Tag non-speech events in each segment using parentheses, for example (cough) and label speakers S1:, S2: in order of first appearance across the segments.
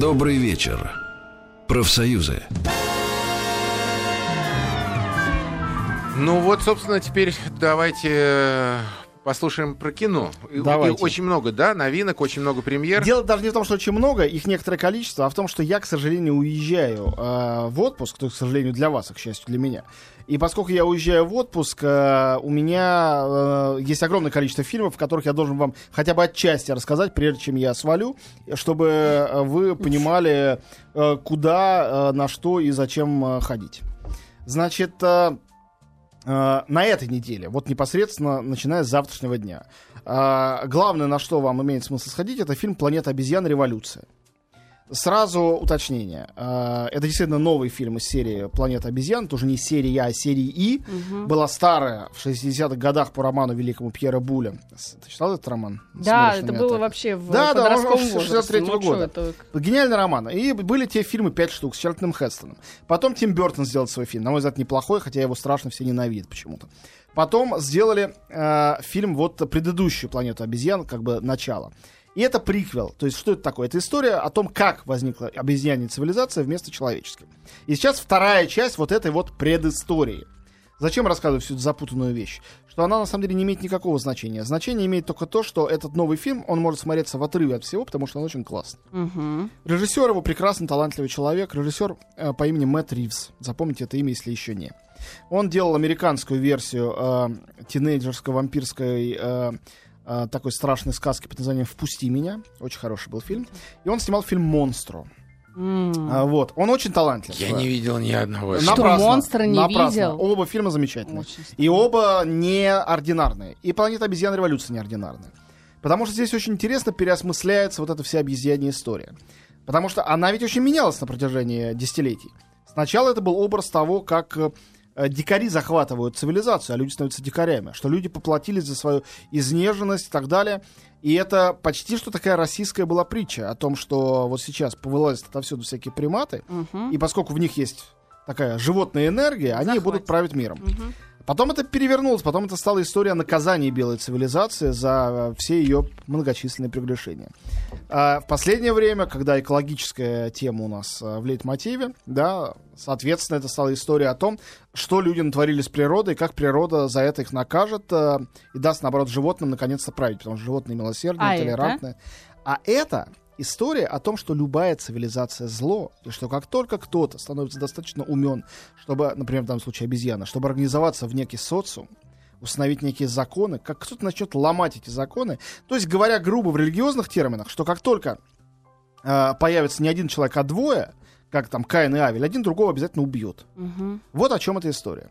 S1: Добрый вечер. Профсоюзы.
S2: Ну вот, собственно, теперь давайте э, послушаем про кино.
S3: Давайте.
S2: и Очень много, да, новинок, очень много премьер.
S3: Дело даже не в том, что очень много, их некоторое количество, а в том, что я, к сожалению, уезжаю э, в отпуск, то к сожалению, для вас, а к счастью, для меня. И поскольку я уезжаю в отпуск, э, у меня э, есть огромное количество фильмов, в которых я должен вам хотя бы отчасти рассказать, прежде чем я свалю, чтобы э, вы понимали, э, куда, э, на что и зачем э, ходить. Значит, э, э, на этой неделе, вот непосредственно начиная с завтрашнего дня, э, главное, на что вам имеет смысл сходить, это фильм «Планета обезьян. Революция». Сразу уточнение. Э, Это действительно новый фильм из серии «Планета обезьян». Тоже не серия, а серии «И». Была старая в 60-х годах по роману великому Пьера Буля. Ты читал этот роман?
S4: Да, это было
S3: так.
S4: вообще в
S3: Да, да,
S4: подростковом
S3: он
S4: возрасте.
S3: 63-го
S4: Ну, чё
S3: года.
S4: это
S3: Гениальный роман. И были те фильмы пять штук с Чарльтоном Хестоном. Потом Тим Бертон сделал свой фильм. На мой взгляд, неплохой, хотя его страшно все ненавидят почему-то. Потом сделали э, фильм вот предыдущую планету обезьян, как бы начало. И это приквел. То есть, что это такое? Это история о том, как возникла обезьянья цивилизация вместо человеческой. И сейчас вторая часть вот этой вот предыстории. Зачем рассказывать всю эту запутанную вещь? Что она на самом деле не имеет никакого значения. Значение имеет только то, что этот новый фильм, он может смотреться в отрыве от всего, потому что он очень классный.
S4: Мгм.
S3: Режиссер его прекрасный, талантливый человек. Режиссер э, по имени Мэтт Ривз. Запомните это имя, если еще не. Он делал американскую версию э, тинейджерской вампирской э, э, такой страшной сказки под названием «Впусти меня». Очень хороший был фильм. И он снимал фильм «Монстро».
S4: М.
S3: А, вот. Он очень талантлив.
S2: Я не видел ни одного.
S4: Что,
S3: Напрасно.
S4: «Монстра» не
S3: Напрасно.
S4: видел?
S3: Оба фильма замечательные.
S4: Очень
S3: И оба неординарные. И «Планета обезьян. Революция» неординарная. Потому что здесь очень интересно переосмысляется вот эта вся обезьянья история. Потому что она ведь очень менялась на протяжении десятилетий. Сначала это был образ того, как э, дикари захватывают цивилизацию, а люди становятся дикарями. Что люди поплатились за свою изнеженность и так далее. И это почти что такая российская была притча о том, что вот сейчас повылазят отовсюду всякие приматы,
S4: Мгм.
S3: и поскольку в них есть такая животная энергия, они
S4: Захватит.
S3: будут править миром.
S4: Мгм.
S3: Потом это перевернулось, потом это стала история наказания белой цивилизации за э, все ее многочисленные прегрешения. А в последнее время, когда экологическая тема у нас э, в лейтмотиве, да, соответственно, это стала история о том, что люди натворили с природой, как природа за это их накажет э, и даст, наоборот, животным наконец-то править, потому что животные милосердные,
S4: А это?
S3: толерантные. А это история о том, что любая цивилизация зло, и что как только кто-то становится достаточно умен, чтобы, например, в данном случае обезьяна, чтобы организоваться в некий социум, установить некие законы, как кто-то начнет ломать эти законы, то есть, говоря грубо в религиозных терминах, что как только э, появится не один человек, а двое, как там Каин и Авель, один другого обязательно убьет.
S4: Мгм.
S3: Вот о чем эта история.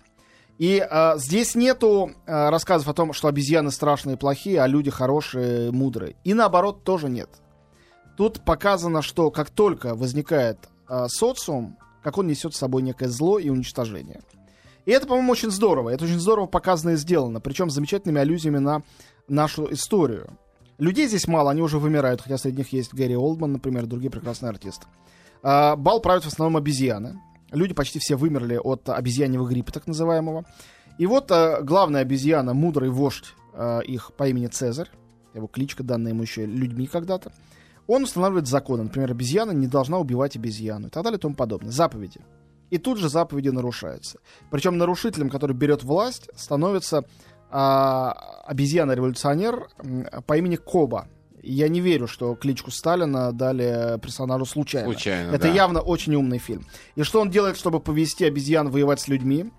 S3: И э, здесь нету э, рассказов о том, что обезьяны страшные и плохие, а люди хорошие, мудрые. И наоборот тоже нет. Тут показано, что как только возникает э, социум, как он несет с собой некое зло и уничтожение. И это, по-моему, очень здорово. Это очень здорово показано и сделано. Причем замечательными аллюзиями на нашу историю. Людей здесь мало, они уже вымирают, хотя среди них есть Гэри Олдман, например, и другие прекрасные артисты. А, Бал правят в основном обезьяны. Люди почти все вымерли от обезьяньего гриппа, так называемого. И вот а, главная обезьяна, мудрый вождь их по имени Цезарь, его кличка, данная ему еще людьми когда-то, он устанавливает законы. Например, обезьяна не должна убивать обезьяну и так далее и тому подобное. Заповеди. И тут же заповеди нарушаются. Причем нарушителем, который берет власть, становится а, обезьяна-революционер по имени Коба. Я не верю, что кличку Сталина дали персонажу случайно.
S2: Случайно,
S3: Это
S2: да.
S3: явно очень умный фильм. И что он делает, чтобы повести обезьян воевать с людьми?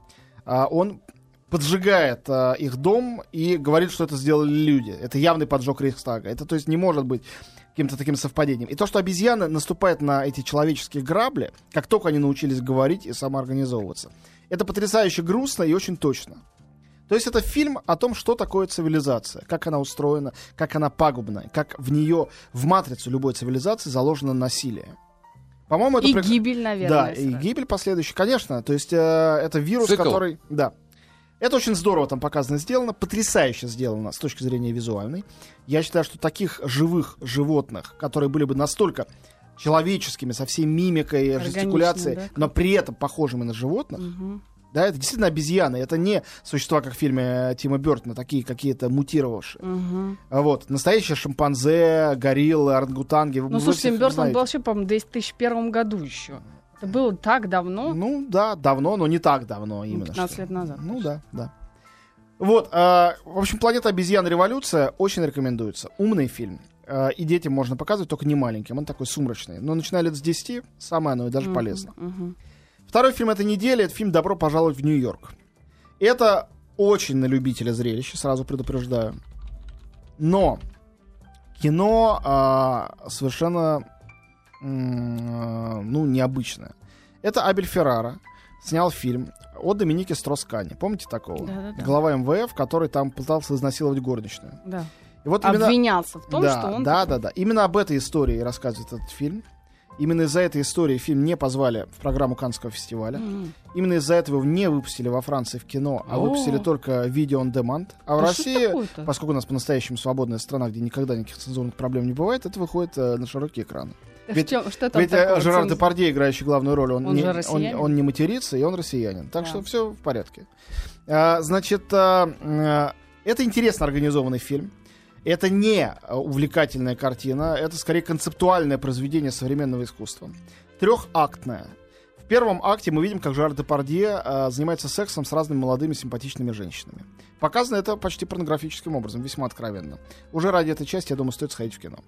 S3: А, он поджигает а, их дом и говорит, что это сделали люди. Это явный поджог Рейхстага. Это, то есть, не может быть каким-то таким совпадением. И то, что обезьяны наступают на эти человеческие грабли, как только они научились говорить и самоорганизовываться. Это потрясающе грустно и очень точно. То есть это фильм о том, что такое цивилизация, как она устроена, как она пагубна, как в нее, в матрицу любой цивилизации заложено насилие. По-моему, это
S4: И
S3: прек-
S4: гибель, наверное.
S3: да, и
S4: сразу.
S3: гибель последующая, конечно. То есть э, это вирус,
S2: Цикл.
S3: который... Да. Это очень здорово там показано сделано, потрясающе сделано с точки зрения визуальной. Я считаю, что таких живых животных, которые были бы настолько человеческими, со всей мимикой, жестикуляцией,
S4: да?
S3: но при этом похожими на животных,
S4: Мгм.
S3: Да, это действительно обезьяны. Это не существа, как в фильме Тима Бертона, такие какие-то мутировавшие. А Вот. Настоящие шимпанзе, гориллы, орангутанги.
S4: Ну,
S3: их
S4: Бёртон
S3: знаете.
S4: был вообще, по-моему, в 2001 году еще. Это было так давно,
S3: Ну, да, давно, но не так давно именно.
S4: 15
S3: что.
S4: лет назад.
S3: Ну, да, да. Вот, а, в общем, «Планета обезьян. Революция» очень рекомендуется. Умный фильм. А, и детям можно показывать, только не маленьким. Он такой сумрачный. Но начиная лет с 10, самое оно и даже
S4: Мгм,
S3: полезно.
S4: мгм.
S3: Второй фильм этой недели — это фильм «Добро пожаловать в Нью-Йорк». Это очень на любителя зрелища, сразу предупреждаю. Но кино а, совершенно ну, необычное. Это Абель Феррара снял фильм о Доминике Строскане. Помните такого?
S4: Да-да-да.
S3: Глава МВФ, который там пытался изнасиловать горничную.
S4: Да.
S3: И вот именно...
S4: Обвинялся в том,
S3: да,
S4: что он...
S3: Да, да, да. Именно об этой истории рассказывает этот фильм. Именно из-за этой истории фильм не позвали в программу Каннского фестиваля.
S4: М.
S3: Именно из-за этого его не выпустили во Франции в кино, а
S4: О.
S3: выпустили только видео on demand. А в
S4: Да что
S3: России,
S4: такое-то?
S3: поскольку у нас по-настоящему свободная страна, где никогда никаких цензурных проблем не бывает, это выходит э, на широкие экраны. Ведь-
S4: в чём- что там
S3: Ведь э,
S4: такого?
S3: Жерар Депардье, играющий главную роль, он,
S4: Он
S3: не, он, он не матерится, и он россиянин. Так
S4: Да.
S3: что все в порядке. А, значит, а, а, это интересно организованный фильм. Это не а, увлекательная картина, это скорее концептуальное произведение современного искусства. Трехактное. В первом акте мы видим, как Жерар Депардье а, занимается сексом с разными молодыми симпатичными женщинами. Показано это почти порнографическим образом, весьма откровенно. Уже ради этой части, я думаю, стоит сходить в кино.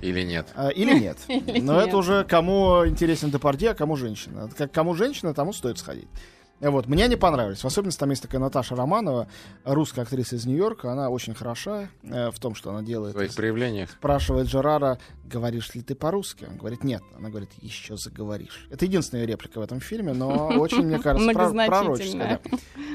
S2: Или нет?
S3: А, Или нет. (laughs) Но это уже кому интересен Депардье, а кому женщина. Как кому женщина, тому стоит сходить. Вот. Мне они понравились. В особенности там есть такая Наташа Романова, русская актриса из Нью-Йорка. Она очень хороша э, в том, что она
S2: В
S3: делает.
S2: своих проявлениях.
S3: Спрашивает Жерара, говоришь ли ты по-русски? Он говорит, нет. Она говорит, еще заговоришь. Это единственная ее реплика в этом фильме, но (laughs) очень, мне кажется, пророческая.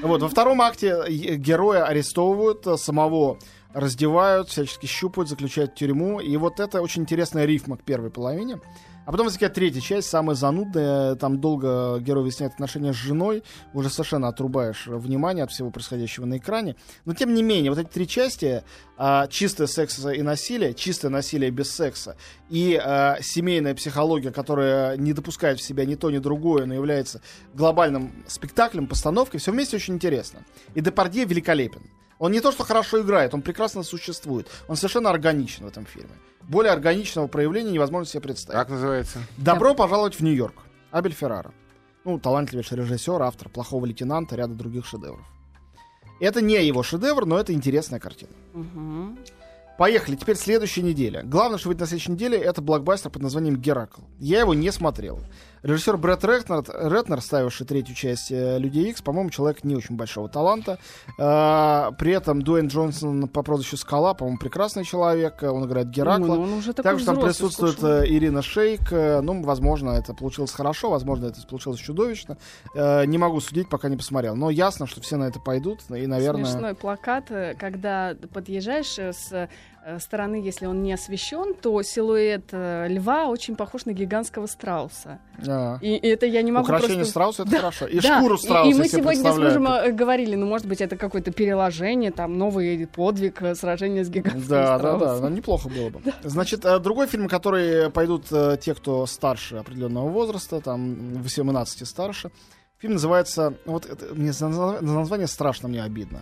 S3: Вот, во втором акте э, героя арестовывают, э, самого раздевают, всячески щупают, заключают в тюрьму. И вот это очень интересная рифма к первой половине. А потом возникает третья часть, самая занудная. Там долго герой выясняет отношения с женой. Уже совершенно отрубаешь внимание от всего происходящего на экране. Но тем не менее, вот эти три части, а, чистое секс и насилие, чистое насилие без секса, и а, семейная психология, которая не допускает в себя ни то, ни другое, но является глобальным спектаклем, постановкой, все вместе очень интересно. И Депардье великолепен. Он не то, что хорошо играет, он прекрасно существует. Он совершенно органичен в этом фильме. Более органичного проявления невозможно себе представить.
S2: Как называется?
S3: Добро пожаловать в Нью-Йорк. Абель Феррара. Ну, талантливейший режиссер, автор «Плохого лейтенанта», ряда других шедевров. Это не его шедевр, но это интересная картина.
S4: Мгм.
S3: Поехали, теперь следующая неделя. Главное, что выйдет на следующей неделе, это блокбастер под названием «Геракл». Я его не смотрел. Режиссер Брэд Ретнер, Ретнер ставивший третью часть э, «Людей Икс», по-моему, человек не очень большого таланта. А, при этом Дуэйн Джонсон по прозвищу Скала, по-моему, прекрасный человек. Он играет Геракла.
S4: Ну, он уже
S3: Также там присутствует
S4: скучный.
S3: э, Ирина Шейк. Э, Ну, возможно, это получилось хорошо, возможно, это получилось чудовищно. Э, Не могу судить, пока не посмотрел. Но ясно, что все на это пойдут. И, наверное...
S4: Смешной плакат, э, когда подъезжаешь э, с э, стороны, если он не освещен, то силуэт э, льва очень похож на гигантского страуса.
S3: а,
S4: И, и это я не могу
S3: Украшение
S4: просто...
S3: страуса это хорошо. И
S4: Да,
S3: шкуру
S4: и-
S3: страуса
S4: И, мы
S3: я себе
S4: сегодня с мужем э, говорили, ну, может быть, это какое-то переложение, там, новый подвиг, э, сражение с гигантским
S3: Да, да, да,
S4: страусом.
S3: ну, неплохо было бы. Значит, э, другой фильм, который пойдут э, те, кто старше определенного возраста, там 18 и старше. Фильм называется, ну, вот это, мне название страшно, мне обидно.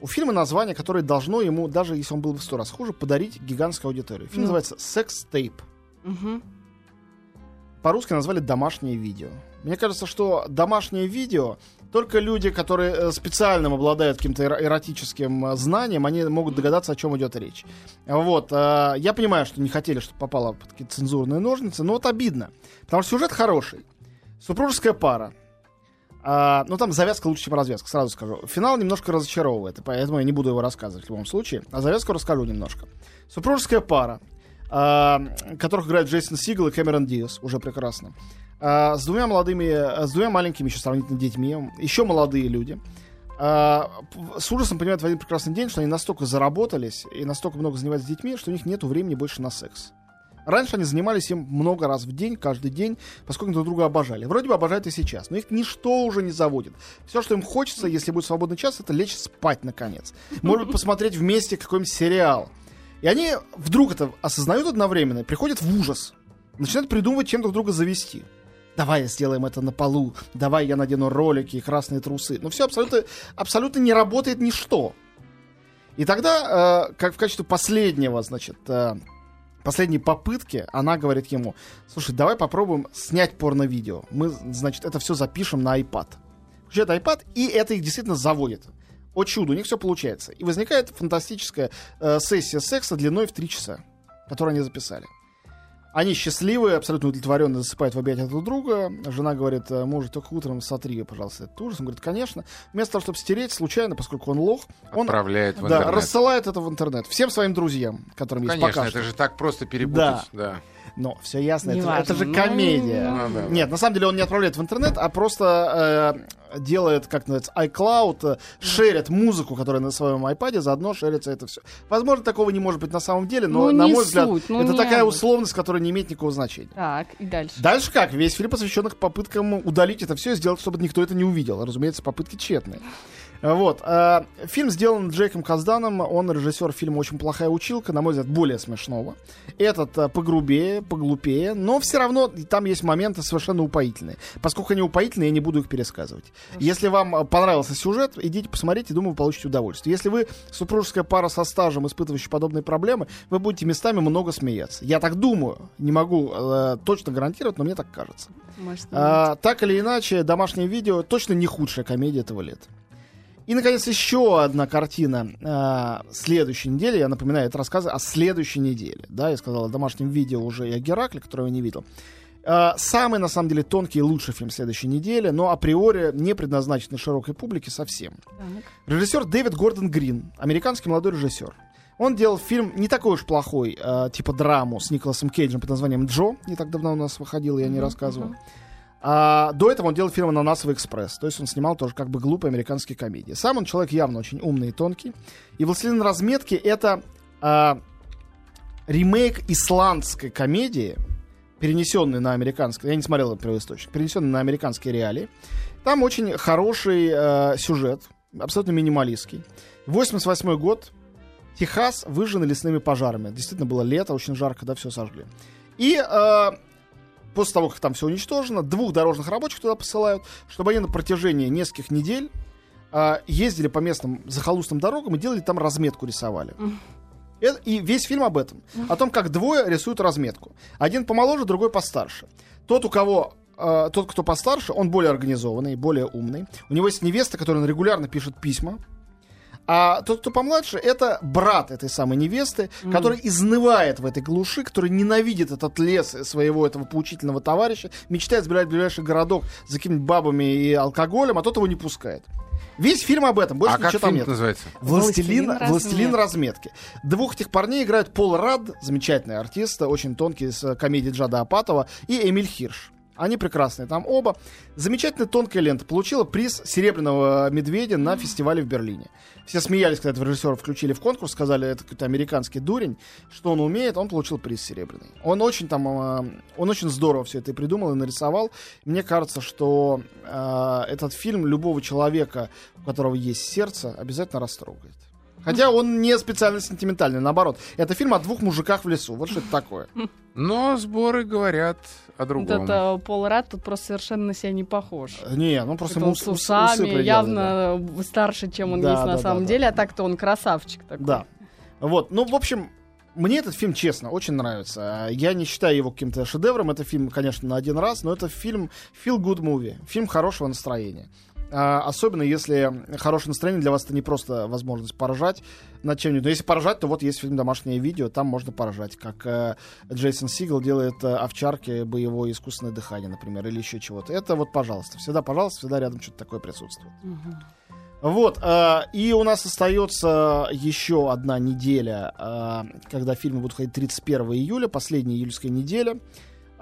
S3: У фильма название, которое должно ему, даже если он был бы в сто раз хуже, подарить гигантскую аудиторию. Фильм
S4: Ну.
S3: называется «Секс Тейп».
S4: Мгм.
S3: По-русски назвали «Домашнее видео». Мне кажется, что домашнее видео только люди, которые э, специальным обладают каким-то эро- эротическим э, знанием, они могут догадаться, о чем идет речь. Вот. э, Я понимаю, что не хотели, чтобы попало под какие-то цензурные ножницы, но вот обидно. Потому что сюжет хороший. Супружеская пара. А, ну, там завязка лучше, чем развязка, сразу скажу. Финал немножко разочаровывает, поэтому я не буду его рассказывать в любом случае. А завязку расскажу немножко. Супружеская пара, а, которых играют Джейсон Сигал и Кэмерон Диас, уже прекрасно. А, с двумя молодыми, с двумя маленькими еще сравнительно детьми, еще молодые люди. А, с ужасом понимают в один прекрасный день, что они настолько заработались и настолько много занимаются детьми, что у них нет времени больше на секс. Раньше они занимались им много раз в день, каждый день, поскольку друг друга обожали. Вроде бы обожают и сейчас, но их ничто уже не заводит. Все, что им хочется, если будет свободный час, это лечь спать наконец. (laughs) Может быть, посмотреть вместе какой-нибудь сериал. И они вдруг это осознают одновременно, приходят в ужас. Начинают придумывать, чем друг друга завести. давай сделаем это на полу, давай я надену ролики и красные трусы. Но все абсолютно, абсолютно не работает ничто. И тогда, э, как в качестве последнего, значит, э, последней попытки, она говорит ему, слушай, давай попробуем снять порно-видео. Мы, значит, это все запишем на iPad. Включает iPad, и это их действительно заводит. О чудо, у них все получается. И возникает фантастическая э, сессия секса длиной в 3 часа, которую они записали. Они счастливые, абсолютно удовлетворенно засыпают в объятиях друг друга. Жена говорит, «Э, мужу, только утром сотри, пожалуйста, этот ужас. Он говорит, конечно. Вместо того, чтобы стереть, случайно, поскольку он лох, он
S2: Отправляет в
S3: да,
S2: интернет.
S3: рассылает это в интернет. Всем своим друзьям, которым есть
S2: Конечно,
S3: пока
S2: это
S3: что.
S2: же так просто перепутать. Да.
S3: Но все ясно, это,
S4: Неважно.
S3: это же
S4: Ну,
S3: комедия.
S2: ну, да, да.
S3: Нет, на самом деле он не отправляет в интернет, а просто э, делает, как называется, iCloud, э, шерит музыку, которая на своем iPad, заодно шерится это все. Возможно, такого не может быть на самом деле, но,
S4: Ну,
S3: на мой взгляд,
S4: суть, ну,
S3: это такая
S4: об-
S3: условность, которая не имеет никакого значения.
S4: Так, и дальше.
S3: Дальше как? Весь фильм посвящен попыткам удалить это все и сделать, чтобы никто это не увидел. Разумеется, попытки тщетные. Вот. э, Фильм сделан Джейком Казданом. Он режиссер фильма «Очень плохая училка», на мой взгляд, более смешного. Этот э, погрубее, поглупее, но все равно там есть моменты совершенно упоительные. Поскольку они упоительные, я не буду их пересказывать. Если вам э, понравился сюжет, идите посмотрите, думаю, вы получите удовольствие. Если вы супружеская пара со стажем, испытывающая подобные проблемы, вы будете местами много смеяться. Я так думаю, не могу э, точно гарантировать, но мне так кажется.
S4: Может,
S3: А, так или иначе, домашнее видео точно не худшая комедия этого лета. И, наконец, еще одна картина а, следующей недели. Я напоминаю, это рассказы о следующей неделе. Да, я сказал о домашнем видео уже и о Геракле, которого я не видел. А, самый, на самом деле, тонкий и лучший фильм следующей недели, но априори не предназначен для широкой публики совсем. Режиссер Дэвид Гордон Грин, американский молодой режиссер. Он делал фильм не такой уж плохой, э, типа драму с Николасом Кейджем под названием «Джо». Не так давно у нас выходил, я не рассказывал.
S4: мгм.
S3: А до этого он делал фильм «Ананасовый экспресс». То есть он снимал тоже как бы глупые американские комедии. Сам он человек явно очень умный и тонкий. И «Властелин разметки» — это а, ремейк исландской комедии, перенесенный на американский... Я не смотрел первоисточник. Перенесенный на американские реалии. Там очень хороший э, сюжет, абсолютно минималистский. 88 год. Техас выжжен лесными пожарами. Действительно было лето, очень жарко, да, все сожгли. И э, после того, как там все уничтожено, двух дорожных рабочих туда посылают, чтобы они на протяжении нескольких недель э, ездили по местным захолустным дорогам и делали там разметку, рисовали. Это- и весь фильм об этом. О том, как двое рисуют разметку. Один помоложе, другой постарше. Тот, у кого э, тот, кто постарше, он более организованный, более умный. У него есть невеста, которая регулярно пишет письма. А тот, кто помладше, это брат этой самой невесты, который изнывает в этой глуши, который ненавидит этот лес своего этого поучительного товарища, мечтает сбирать ближайший городок за какими-нибудь бабами и алкоголем, а тот его не пускает. Весь фильм об этом, больше
S2: А как
S3: ничего там
S2: фильм
S3: нет.
S2: называется?
S3: Властелин,
S4: «Властелин
S3: Властелин разметки. Двух этих парней играют Пол Рад, замечательный артист, очень тонкий, с комедии Джада Апатова, и Эмиль Хирш. Они прекрасные там оба. Замечательная тонкая лента. Получила приз Серебряного медведя на фестивале в Берлине. Все смеялись, когда этого режиссера включили в конкурс, сказали, это какой-то американский дурень, что он умеет, он получил приз серебряный. Он очень там, э, он очень здорово все это и придумал, и нарисовал. Мне кажется, что э, этот фильм любого человека, у которого есть сердце, обязательно растрогает. Хотя он не специально сентиментальный, наоборот. Это фильм о двух мужиках в лесу. Вот что это такое.
S2: Но сборы говорят о
S4: Вот
S2: другом.
S4: это Пол Рад тут просто совершенно на себя не похож.
S3: Не, ну просто
S4: Это он с усами, явно старше, чем он
S3: Да,
S4: есть на
S3: да,
S4: самом
S3: да,
S4: деле,
S3: да.
S4: а так-то он красавчик такой.
S3: Да. Вот, ну, в общем, мне этот фильм, честно, очень нравится. Я не считаю его каким-то шедевром. Это фильм, конечно, на один раз, но это фильм feel good movie, фильм хорошего настроения. А, особенно если хорошее настроение для вас это не просто возможность поражать над чем-нибудь. Но если поражать, то вот есть фильм «Домашнее видео», там можно поражать, как э, Джейсон Сигал делает э, овчарки боевое искусственное дыхание, например, или еще чего-то. Это вот, пожалуйста, всегда, пожалуйста, всегда рядом что-то такое присутствует. Вот, э, и у нас остается еще одна неделя, э, когда фильмы будут ходить 31 июля, последняя июльская неделя.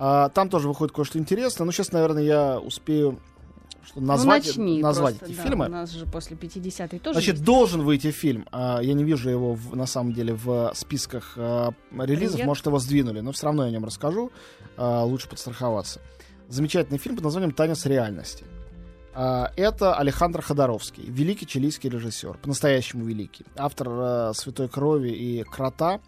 S3: А, там тоже выходит кое-что интересное. Ну, сейчас, наверное, я успею что, назвать,
S4: ну, начни
S3: назвать
S4: просто,
S3: эти
S4: да,
S3: фильмы.
S4: У нас же после 50-й тоже
S3: Значит,
S4: есть.
S3: должен выйти фильм. А, я не вижу его в- на самом деле в списках а, релизов.
S4: Привет.
S3: Может, его сдвинули, но все равно я о нем расскажу. А, лучше подстраховаться. Замечательный фильм под названием «Танец реальности». Это Алехандро Ходоровский, великий чилийский режиссер, по-настоящему великий. Автор а, «Святой крови» и «Крота».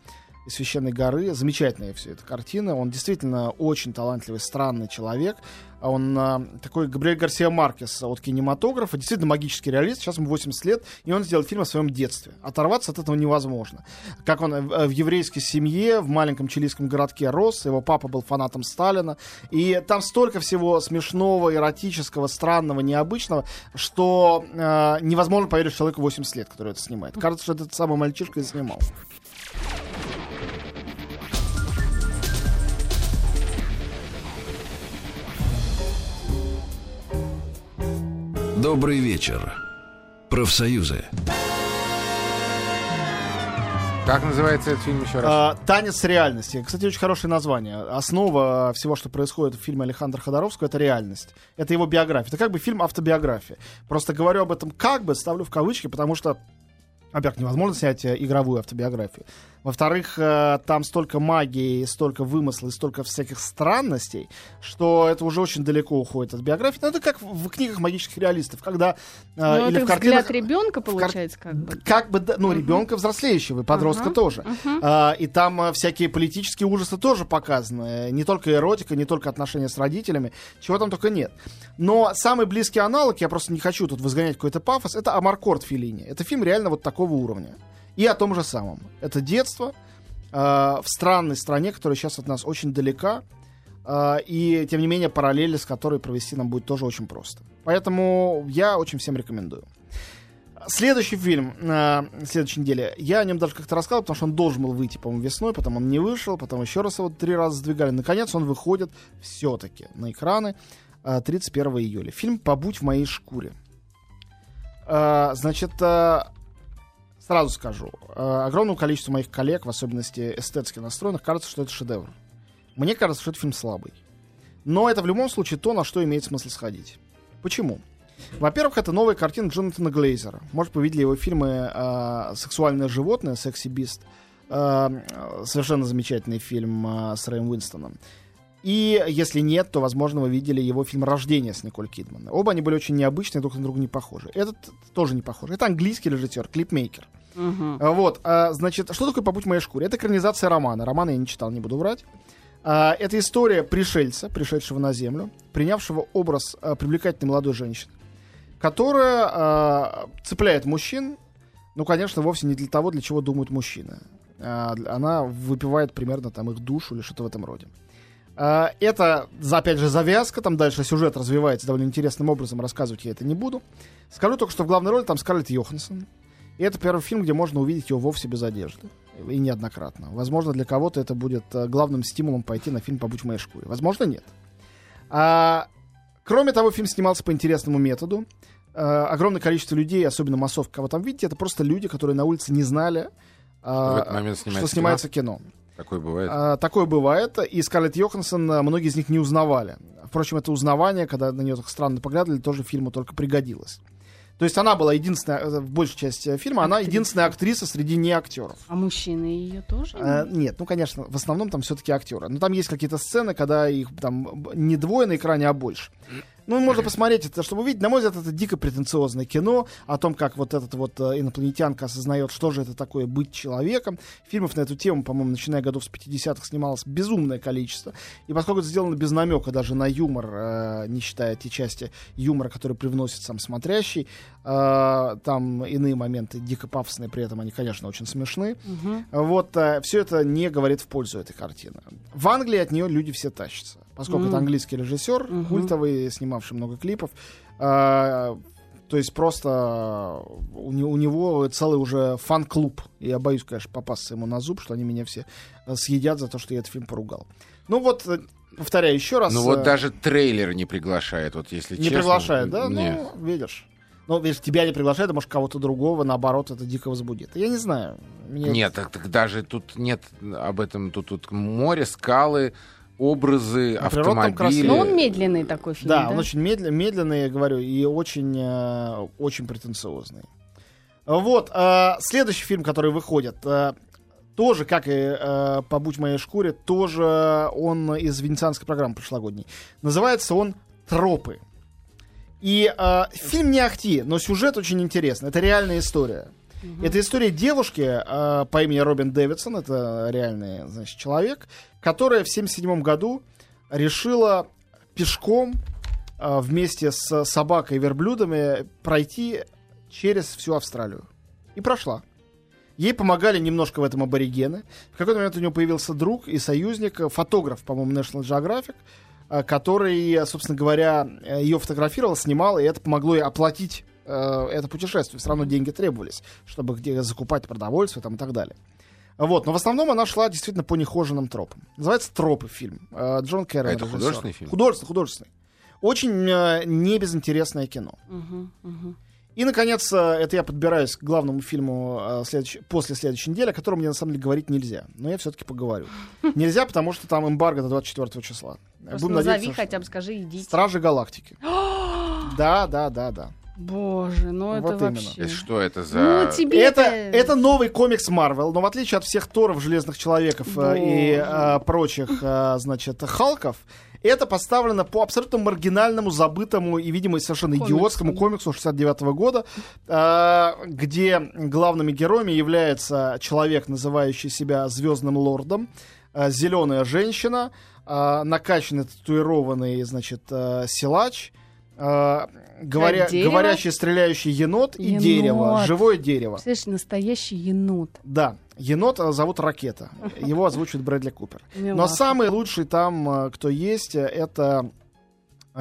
S3: Из священной горы. Замечательная все эта картина. Он действительно очень талантливый, странный человек. Он а, такой Габриэль Гарсия Маркес от кинематографа, действительно магический реалист. Сейчас ему 80 лет, и он сделал фильм о своем детстве. Оторваться от этого невозможно. Как он в, в еврейской семье, в маленьком чилийском городке рос, его папа был фанатом Сталина. И там столько всего смешного, эротического, странного, необычного, что э, невозможно поверить человеку 80 лет, который это снимает. Кажется, что этот самый мальчишка и снимал.
S1: Добрый вечер. Профсоюзы.
S2: Как называется этот фильм еще раз?
S3: А, Танец реальности. Кстати, очень хорошее название. Основа всего, что происходит в фильме Александра Ходоровского, это реальность. Это его биография. Это как бы фильм автобиография. Просто говорю об этом как бы, ставлю в кавычки, потому что во-первых, невозможно снять э, игровую автобиографию. Во-вторых, э, там столько магии, столько вымысла и столько всяких странностей, что это уже очень далеко уходит от биографии. Ну, это как в книгах магических реалистов, когда...
S4: Э, ну, или это в картинах, взгляд ребенка получается как бы.
S3: Как бы, ну, uh-huh. ребенка взрослеющего, подростка uh-huh. тоже. Uh-huh. И там всякие политические ужасы тоже показаны. Не только эротика, не только отношения с родителями, чего там только нет. Но самый близкий аналог, я просто не хочу тут возгонять какой-то пафос, это Амаркорд Филини. Это фильм реально вот такого уровня. И о том же самом. Это детство э, в странной стране, которая сейчас от нас очень далека, э, и, тем не менее, параллели, с которой провести нам будет тоже очень просто. Поэтому я очень всем рекомендую. Следующий фильм на э, следующей неделе. Я о нем даже как-то рассказал, потому что он должен был выйти, по-моему, весной, потом он не вышел, потом еще раз его три раза сдвигали. Наконец он выходит все-таки на экраны 31 э, июля. Фильм «Побудь в моей шкуре». Э, значит, Сразу скажу, э, огромному количеству моих коллег, в особенности эстетски настроенных, кажется, что это шедевр. Мне кажется, что это фильм слабый. Но это в любом случае то, на что имеет смысл сходить. Почему? Во-первых, это новая картина Джонатана Глейзера. Может, вы видели его фильмы э, «Сексуальное животное», «Секси Бист». Э, совершенно замечательный фильм э, с Рэем Уинстоном. И если нет, то, возможно, вы видели его фильм «Рождение» с Николь Кидман. Оба они были очень необычные, друг на друга не похожи. Этот тоже не похож. Это английский режиссер, клипмейкер. Угу. Вот, а, значит, что такое «Побудь в моей шкуре»? Это экранизация романа. Романа я не читал, не буду врать. А, это история пришельца, пришедшего на Землю, принявшего образ а, привлекательной молодой женщины, которая а, цепляет мужчин, ну, конечно, вовсе не для того, для чего думают мужчины. А, она выпивает примерно там их душу или что-то в этом роде. А, это, опять же, завязка, там дальше сюжет развивается довольно интересным образом, рассказывать я это не буду. Скажу только, что в главной роли там Скарлетт Йоханссон, и это первый фильм, где можно увидеть ее вовсе без одежды. И неоднократно. Возможно, для кого-то это будет э, главным стимулом пойти на фильм «Побудь в моей шкуре». Возможно, нет. А, кроме того, фильм снимался по интересному методу. А, огромное количество людей, особенно массовка, кого там видите, это просто люди, которые на улице не знали, а, что снимается кино. кино.
S2: Такое бывает?
S3: А, такое бывает. И Скарлетт Йоханссон, а, многие из них не узнавали. Впрочем, это узнавание, когда на нее так странно поглядывали, тоже фильму только пригодилось. То есть она была единственная, э, в большей части фильма, она единственная актриса среди не актеров.
S4: А мужчины ее тоже?
S3: А, нет, ну, конечно, в основном там все-таки актеры. Но там есть какие-то сцены, когда их там не двое на экране, а больше. Ну, можно посмотреть это, чтобы увидеть. На мой взгляд, это дико претенциозное кино о том, как вот этот вот э, инопланетянка осознает, что же это такое быть человеком. Фильмов на эту тему, по-моему, начиная годов с 50-х снималось безумное количество. И поскольку это сделано без намека даже на юмор, э, не считая те части юмора, которые привносит сам смотрящий, э, там иные моменты дико пафосные, при этом они, конечно, очень смешны. Угу. Вот все это не говорит в пользу этой картины. В Англии от нее люди все тащатся поскольку mm. это английский режиссер, mm-hmm. культовый, снимавший много клипов. А, то есть просто у, не, у него целый уже фан-клуб. Я боюсь, конечно, попасться ему на зуб, что они меня все э, съедят за то, что я этот фильм поругал. Ну вот, э, повторяю еще раз.
S2: Ну вот э, даже трейлер не приглашает, вот если
S3: не
S2: честно.
S3: Не приглашает, да? Не. Ну, видишь. Ну, видишь, тебя не приглашает, а может кого-то другого, наоборот, это дико возбудит. Я не знаю.
S2: Мне... Нет, так, так даже тут нет об этом, тут, тут море, скалы, образы, На автомобили.
S4: Но он медленный такой фильм,
S3: да? да? он очень медленный, медленный, я говорю, и очень, э, очень претенциозный. Вот, э, следующий фильм, который выходит, э, тоже, как и э, «Побудь в моей шкуре», тоже он из венецианской программы прошлогодней. Называется он «Тропы». И э, фильм не ахти, но сюжет очень интересный. Это реальная история.
S4: Мгм.
S3: Это история девушки э, по имени Робин Дэвидсон, это реальный значит, человек, которая в 1977 году решила пешком э, вместе с собакой и верблюдами пройти через всю Австралию. И прошла. Ей помогали немножко в этом аборигены. В какой-то момент у нее появился друг и союзник, фотограф, по-моему, National Geographic, э, который, собственно говоря, э, ее фотографировал, снимал, и это помогло ей оплатить э, это путешествие. Все равно деньги требовались, чтобы где закупать продовольствие там, и так далее. Вот, но в основном она шла действительно по нехоженным тропам. Называется «Тропы» фильм. Э, Джон Керри.
S2: А это
S3: режиссер.
S2: художественный фильм?
S3: Художественный, художественный. Очень э, небезынтересное кино.
S4: Мгм, мгм.
S3: И, наконец, э, это я подбираюсь к главному фильму э, следующ- после следующей недели, о котором мне, на самом деле, говорить нельзя. Но я все-таки поговорю. Нельзя, потому что там эмбарго до 24 числа.
S4: Просто
S3: Будем
S4: назови
S3: надеяться,
S4: хотя бы, скажи, идите.
S3: Стражи Галактики. (gasps) Да, да, да, да.
S4: Боже, ну это
S3: Вот именно.
S4: вообще...
S2: Это что это за...
S4: Ну, тебе
S3: Это, это новый комикс Марвел, но в отличие от всех Торов, Железных Человеков э, и
S4: Боже.
S3: э, прочих, э, значит, Халков, это поставлено по абсолютно маргинальному, забытому и, видимо, совершенно
S4: Комиксу.
S3: идиотскому комиксу 69 года, э, где главными героями является человек, называющий себя Звездным Лордом, зеленая женщина, э, накачанный, татуированный, значит, э, силач, э, говоря,
S4: дерево?
S3: говорящий, стреляющий енот и
S4: Енот.
S3: дерево, живое дерево.
S4: Представляешь, настоящий енот.
S3: Да, енот э, зовут Ракета. Его озвучивает Брэдли Купер. Но
S4: Милаха.
S3: самый лучший там, э, кто есть, это,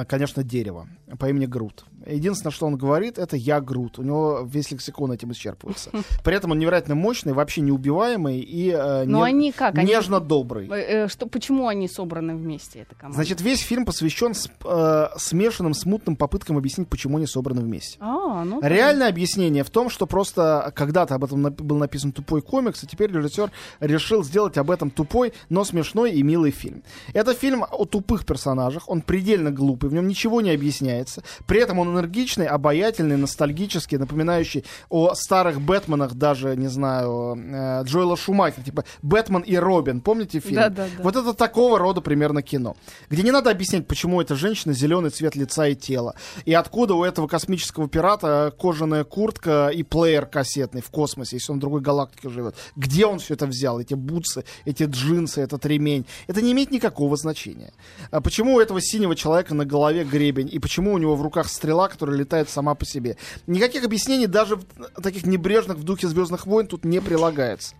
S3: конечно, дерево по имени Грут. Единственное, что он говорит, это «я Грут». У него весь лексикон этим исчерпывается. (laughs) При этом он невероятно мощный, вообще неубиваемый и э, не-
S4: они как? Они-
S3: нежно добрый.
S4: Э, э, Что, почему они собраны вместе, эта команда?
S3: Значит, весь фильм посвящен с- э, смешанным, смутным попыткам объяснить, почему они собраны вместе.
S4: А, ну...
S3: Реальное объяснение в том, что просто когда-то об этом нап- был написан тупой комикс, и теперь режиссер решил сделать об этом тупой, но смешной и милый фильм. Это фильм о тупых персонажах, он предельно глупый, в нем ничего не объясняется. При этом он энергичный, обаятельный, ностальгический, напоминающий о старых Бэтменах, даже, не знаю, э, Джоэла Шумахера, типа Бэтмен и Робин. Помните фильм?
S4: Да-да-да.
S3: Вот это такого рода примерно кино. Где не надо объяснять, почему эта женщина зеленый цвет лица и тела. И откуда у этого космического пирата кожаная куртка и плеер кассетный в космосе, если он в другой галактике живет. Где он все это взял? Эти бутсы, эти джинсы, этот ремень. Это не имеет никакого значения. А почему у этого синего человека на голове гребень? И почему у него в руках стрела, которая летает сама по себе? Никаких объяснений даже в таких небрежных в духе Звездных войн тут не прилагается.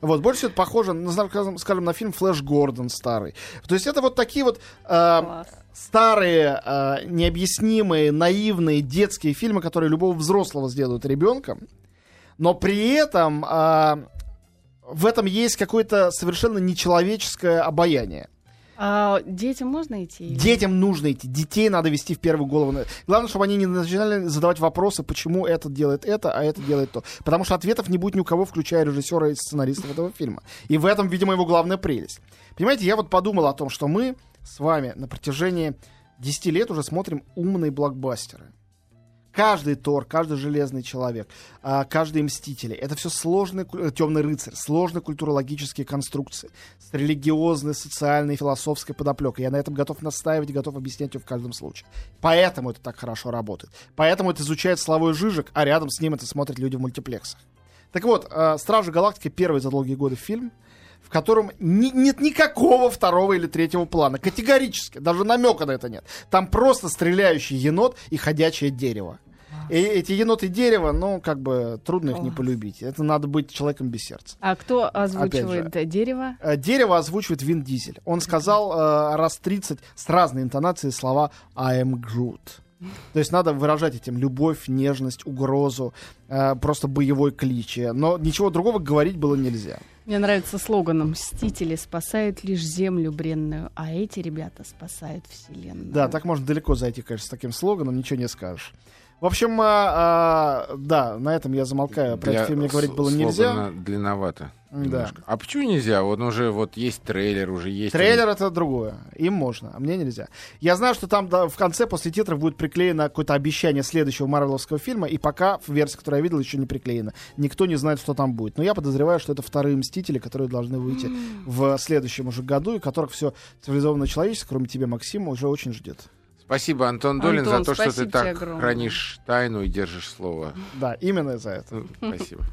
S3: Вот, больше всего это похоже, ну, скажем, скажем, на фильм Флэш Гордон старый. То есть это вот такие вот э,
S4: Класс.
S3: старые, э, необъяснимые, наивные детские фильмы, которые любого взрослого сделают ребенком. Но при этом э, в этом есть какое-то совершенно нечеловеческое обаяние.
S4: А детям можно идти? или-
S3: Детям нужно идти, детей надо вести в первую голову. Главное, чтобы они не начинали задавать вопросы, почему этот делает это, а это делает то. Потому что ответов не будет ни у кого, включая режиссера и сценаристов этого фильма. И в этом, видимо, его главная прелесть. Понимаете, я вот подумал о том, что мы с вами на протяжении 10 лет уже смотрим умные блокбастеры. Каждый Тор, каждый Железный Человек, а, каждый Мстители. Это все сложный темный рыцарь, сложные культурологические конструкции с религиозной, социальной, философской подоплекой. Я на этом готов настаивать, готов объяснять ее в каждом случае. Поэтому это так хорошо работает. Поэтому это изучает Славой Жижик, а рядом с ним это смотрят люди в мультиплексах. Так вот, э, «Стражи Галактики» первый за долгие годы фильм, в котором ни- нет никакого второго или третьего плана. Категорически. Даже намека на это нет. Там просто стреляющий енот и ходячее дерево. И эти еноты дерева, ну, как бы, трудно их не
S4: Класс.
S3: полюбить. Это надо быть человеком без сердца.
S4: А кто озвучивает э, дерево?
S3: Э, Дерево озвучивает Вин Дизель. Он сказал э, раз 30 с разной интонацией слова I am Groot. То есть надо выражать этим любовь, нежность, угрозу, э, просто боевой клич. Но ничего другого говорить было нельзя.
S4: Мне нравится слоган «Мстители спасают лишь землю бренную, а эти ребята спасают вселенную».
S3: Да, так можно далеко зайти, конечно, с таким слоганом, ничего не скажешь. В общем, а, а, да, на этом я замолкаю. Про
S2: Для
S3: этот фильм мне говорить было нельзя.
S2: длинновато.
S3: Да.
S2: А почему нельзя? Вот уже вот есть трейлер, уже есть...
S3: Трейлер это другое. Им можно, а мне нельзя. Я знаю, что там да, в конце после титров будет приклеено какое-то обещание следующего марвеловского фильма, и пока в версии, которую я видел, еще не приклеено. Никто не знает, что там будет. Но я подозреваю, что это вторые Мстители, которые должны выйти в следующем уже году, и которых все цивилизованное человечество, кроме тебя, Максима, уже очень ждет.
S2: Спасибо, Антон Долин,
S4: Антон,
S2: за то, что ты так
S4: огромное.
S2: хранишь тайну и держишь слово.
S3: Да, именно за это.
S2: Ну, Спасибо.